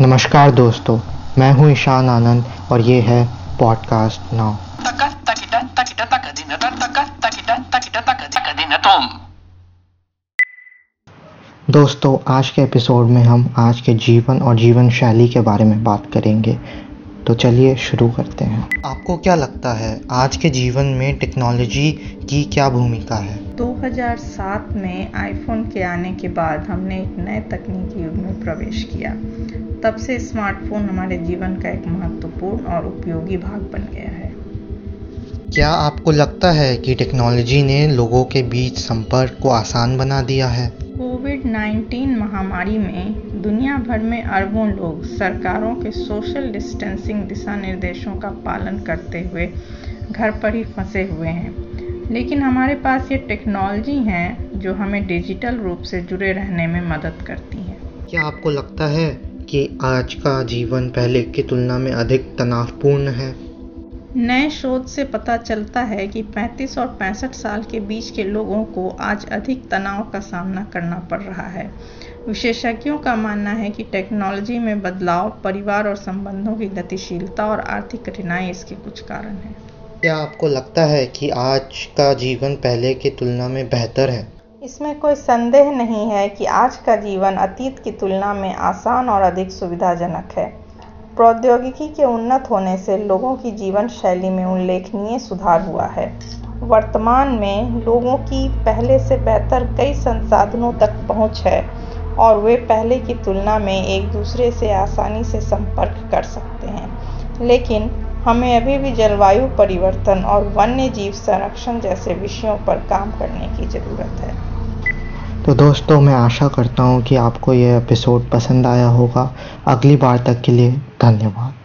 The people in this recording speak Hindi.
नमस्कार दोस्तों, मैं हूँ ईशान आनंद और ये है पॉडकास्ट नाउ। दोस्तों, आज के एपिसोड में हम आज के जीवन और जीवन शैली के बारे में बात करेंगे तो चलिए शुरू करते हैं। आपको क्या लगता है, आज के जीवन में टेक्नोलॉजी की क्या भूमिका है? 2007 में आईफोन के आने के बाद हमने एक नए तकनीकी युग में प्रवेश किया। तब से स्मार्टफ़ोन हमारे जीवन का एक महत्वपूर्ण और उपयोगी भाग बन गया है। क्या आपको लगता है कि टेक्नोलॉजी ने लोगों के बीच संपर्क को आसान बना दिया है? कोविड 19 महामारी में दुनिया भर में अरबों लोग सरकारों के सोशल डिस्टेंसिंग दिशा निर्देशों का पालन करते हुए घर पर ही फंसे हुए हैं। लेकिन हमारे पास ये टेक्नोलॉजी हैं जो हमें डिजिटल रूप से जुड़े रहने में मदद करती हैं। क्या आपको लगता है कि आज का जीवन पहले की तुलना में अधिक तनावपूर्ण है। नए शोध से पता चलता है कि 35 और 65 साल के बीच के लोगों को आज अधिक तनाव का सामना करना पड़ रहा है। विशेषज्ञों का मानना है कि टेक्नोलॉजी में बदलाव परिवार और संबंधों की गतिशीलता और आर्थिक कठिनाई इसके कुछ कारण हैं। क्या आपको लगता है कि आज का जीवन पहले की तुलना में बेहतर है? इसमें कोई संदेह नहीं है कि आज का जीवन अतीत की तुलना में आसान और अधिक सुविधाजनक है। प्रौद्योगिकी के उन्नत होने से लोगों की जीवन शैली में उल्लेखनीय सुधार हुआ है। वर्तमान में लोगों की पहले से बेहतर कई संसाधनों तक पहुँच है और वे पहले की तुलना में एक दूसरे से आसानी से संपर्क कर सकते हैं। लेकिन हमें अभी भी जलवायु परिवर्तन और वन्य जीव संरक्षण जैसे विषयों पर काम करने की ज़रूरत है। तो दोस्तों, मैं आशा करता हूँ कि आपको यह एपिसोड पसंद आया होगा। अगली बार तक के लिए धन्यवाद।